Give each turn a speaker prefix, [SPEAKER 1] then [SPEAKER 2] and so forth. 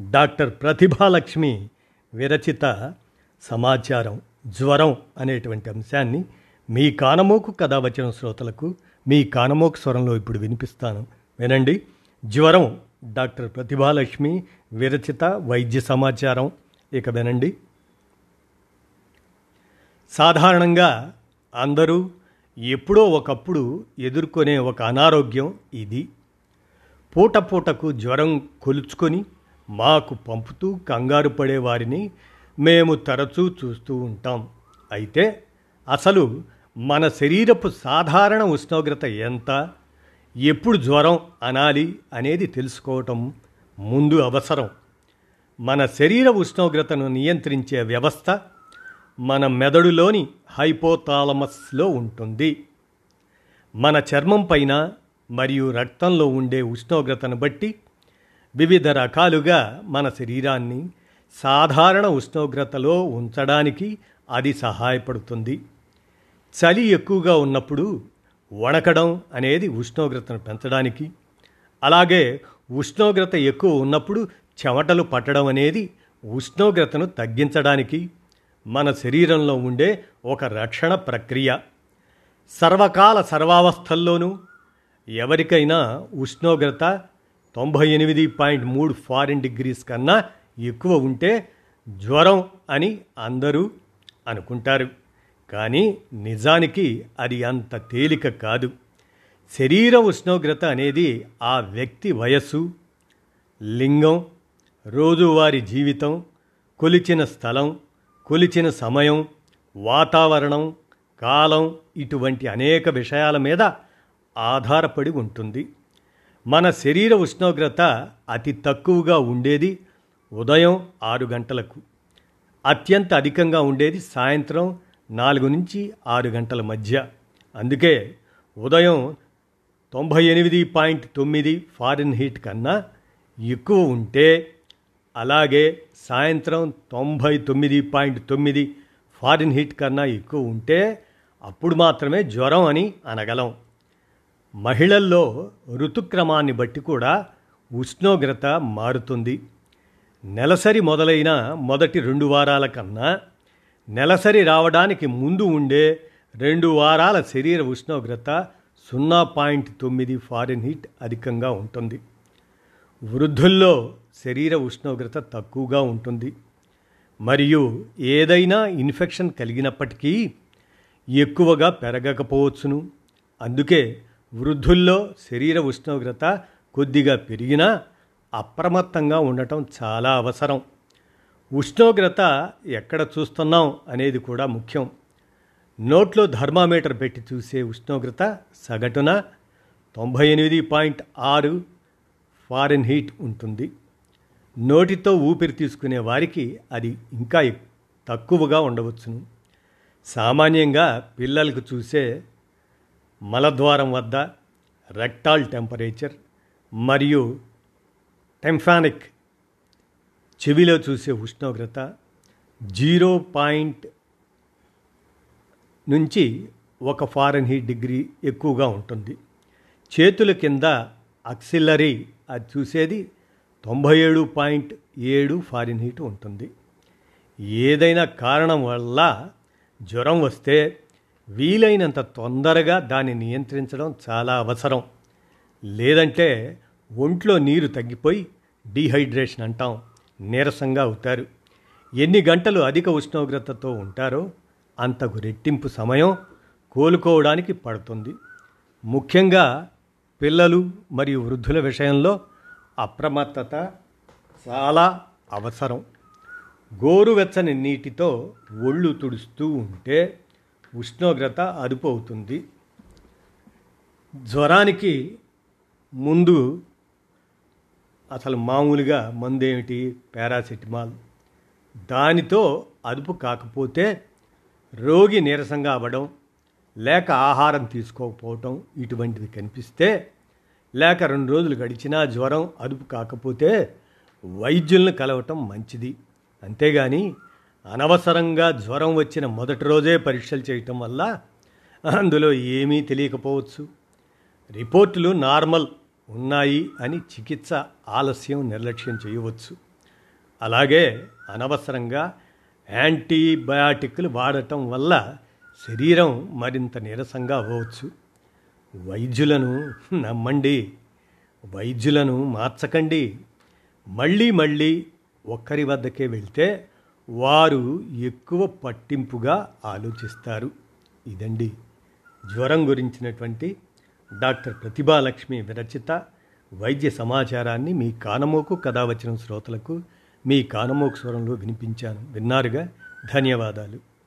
[SPEAKER 1] Doctor ప్రతిభాలక్ష్మి విరచిత సమాచారం జ్వరం అనేటువంటి అంశాన్ని మీ కానమోకు కథ వచ్చిన శ్రోతలకు మీ కానమోకు స్వరంలో ఇప్పుడు వినిపిస్తాను. వినండి. జ్వరం డాక్టర్ ప్రతిభాలక్ష్మి విరచిత వైద్య సమాచారం. ఇక వినండి. సాధారణంగా అందరూ ఎప్పుడో ఒకప్పుడు ఎదుర్కొనే ఒక అనారోగ్యం ఇది. పూట పూటకు జ్వరం కొలుచుకొని మాకు పంపుతూ కంగారు పడే వారిని మేము తరచూ చూస్తూ ఉంటాం. అయితే అసలు మన శరీరపు సాధారణ ఉష్ణోగ్రత ఎంత? ఎప్పుడు జ్వరం అనాలి అనేది తెలుసుకోవటం ముందు అవసరం. మన శరీర ఉష్ణోగ్రతను నియంత్రించే వ్యవస్థ మన మెదడులోని హైపోతాలమస్లో ఉంటుంది. మన చర్మం పైన మరియు రక్తంలో ఉండే ఉష్ణోగ్రతను బట్టి వివిధ రకాలుగా మన శరీరాన్ని సాధారణ ఉష్ణోగ్రతలో ఉంచడానికి అది సహాయపడుతుంది. చలి ఎక్కువగా ఉన్నప్పుడు వణకడం అనేది ఉష్ణోగ్రతను పెంచడానికి అలాగే ఉష్ణోగ్రత ఎక్కువ ఉన్నప్పుడు చెమటలు పట్టడం అనేది ఉష్ణోగ్రతను తగ్గించడానికి మన శరీరంలో ఉండే ఒక రక్షణ ప్రక్రియ. సర్వకాల సర్వావస్థల్లోనూ ఎవరికైనా ఉష్ణోగ్రత తొంభై ఎనిమిది పాయింట్ మూడు ఫారిన్ డిగ్రీస్ కన్నా ఎక్కువ ఉంటే జ్వరం అని అందరూ అనుకుంటారు. కానీ నిజానికి అది అంత తేలిక కాదు. శరీర ఉష్ణోగ్రత అనేది ఆ వ్యక్తి వయస్సు లింగం రోజువారీ జీవితం కొలిచిన స్థలం కొలిచిన సమయం వాతావరణం కాలం ఇటువంటి అనేక విషయాల మీద ఆధారపడి ఉంటుంది. మన శరీర ఉష్ణోగ్రత అతి తక్కువగా ఉండేది ఉదయం ఆరు గంటలకు. అత్యంత అధికంగా ఉండేది సాయంత్రం నాలుగు నుంచి ఆరు గంటల మధ్య. అందుకే ఉదయం తొంభై ఎనిమిది పాయింట్ తొమ్మిది ఫారెన్ హీట్ కన్నా ఎక్కువ ఉంటే అలాగే సాయంత్రం తొంభై తొమ్మిది పాయింట్ తొమ్మిది ఫారిన్ హీట్ కన్నా ఎక్కువ ఉంటే అప్పుడు మాత్రమే జ్వరం అని అనగలం. మహిళల్లో ఋతుక్రమాన్ని బట్టి కూడా ఉష్ణోగ్రత మారుతుంది. నెలసరి మొదలైన మొదటి రెండు వారాల కన్నా నెలసరి రావడానికి ముందు ఉండే రెండు వారాల శరీర ఉష్ణోగ్రత సున్నా పాయింట్ తొమ్మిది ఫారెన్ హీట్ అధికంగా ఉంటుంది. వృద్ధుల్లో శరీర ఉష్ణోగ్రత తక్కువగా ఉంటుంది. మరియు ఏదైనా ఇన్ఫెక్షన్ కలిగినప్పటికీ ఎక్కువగా పెరగకపోవచ్చును. అందుకే వృద్ధుల్లో శరీర ఉష్ణోగ్రత కొద్దిగా పెరిగినా అప్రమత్తంగా ఉండటం చాలా అవసరం. ఉష్ణోగ్రత ఎక్కడ చూస్తున్నాం అనేది కూడా ముఖ్యం. నోట్లో థర్మామీటర్ పెట్టి చూసే ఉష్ణోగ్రత సగటున తొంభై ఎనిమిది పాయింట్ ఆరు ఫారెన్ హీట్ ఉంటుంది. నోటితో ఊపిరి తీసుకునే వారికి అది ఇంకా తక్కువగా ఉండవచ్చును. సామాన్యంగా పిల్లలకు చూసే మలద్వారం వద్ద రెక్టాల్ టెంపరేచర్ మరియు టెంఫానిక్ చెవిలో చూసే ఉష్ణోగ్రత జీరో పాయింట్ నుంచి ఒక ఫారెన్ హీట్ డిగ్రీ ఎక్కువగా ఉంటుంది. చేతుల కింద అక్సిల్లరీ అది చూసేది తొంభై ఏడు పాయింట్ ఏడు ఫారిన్ హీట్ ఉంటుంది. ఏదైనా కారణం వల్ల జ్వరం వస్తే వీలైనంత తొందరగా దాన్ని నియంత్రించడం చాలా అవసరం. లేదంటే ఒంట్లో నీరు తగ్గిపోయి డీహైడ్రేషన్ అంటాం. నీరసంగా అవుతారు. ఎన్ని గంటలు అధిక ఉష్ణోగ్రతతో ఉంటారో అంతకు రెట్టింపు సమయం కోలుకోవడానికి పడుతుంది. ముఖ్యంగా పిల్లలు మరియు వృద్ధుల విషయంలో అప్రమత్తత చాలా అవసరం. గోరువెచ్చని నీటితో ఒళ్ళు తుడుస్తూ ఉంటే ఉష్ణోగ్రత అదుపు అవుతుంది జ్వరానికి ముందు అసలు మామూలుగా మందేమిటి? పారాసెటమాల్. దానితో అదుపు కాకపోతే రోగి నీరసంగా అవ్వడం లేక ఆహారం తీసుకోకపోవటం ఇటువంటివి కనిపిస్తే లేక రెండు రోజులు గడిచినా జ్వరం అదుపు కాకపోతే వైద్యులను కలవటం మంచిది. అంతేగాని అనవసరంగా జ్వరం వచ్చిన మొదటి రోజే పరీక్షలు చేయటం వల్ల అందులో ఏమీ తెలియకపోవచ్చు. రిపోర్టులు నార్మల్ ఉన్నాయి అని చికిత్స ఆలస్యం నిర్లక్ష్యం చేయవచ్చు. అలాగే అనవసరంగా యాంటీబయాటిక్లు వాడటం వల్ల శరీరం మరింత నీరసంగా అవ్వచ్చు. వైద్యులను నమ్మండి. వైద్యులను మార్చకండి. మళ్ళీ మళ్ళీ ఒక్కరి వద్దకే వెళ్తే వారు ఎక్కువ పట్టింపుగా ఆలోచిస్తారు. ఇదండి. జ్వరం గురించినటువంటి డాక్టర్ ప్రతిభాలక్ష్మి విరచిత వైద్య సమాచారాన్ని మీ కానమోకు కథ వచ్చిన శ్రోతలకు మీ కానమోకు స్వరంలో వినిపించాను. విన్నారుగా? ధన్యవాదాలు.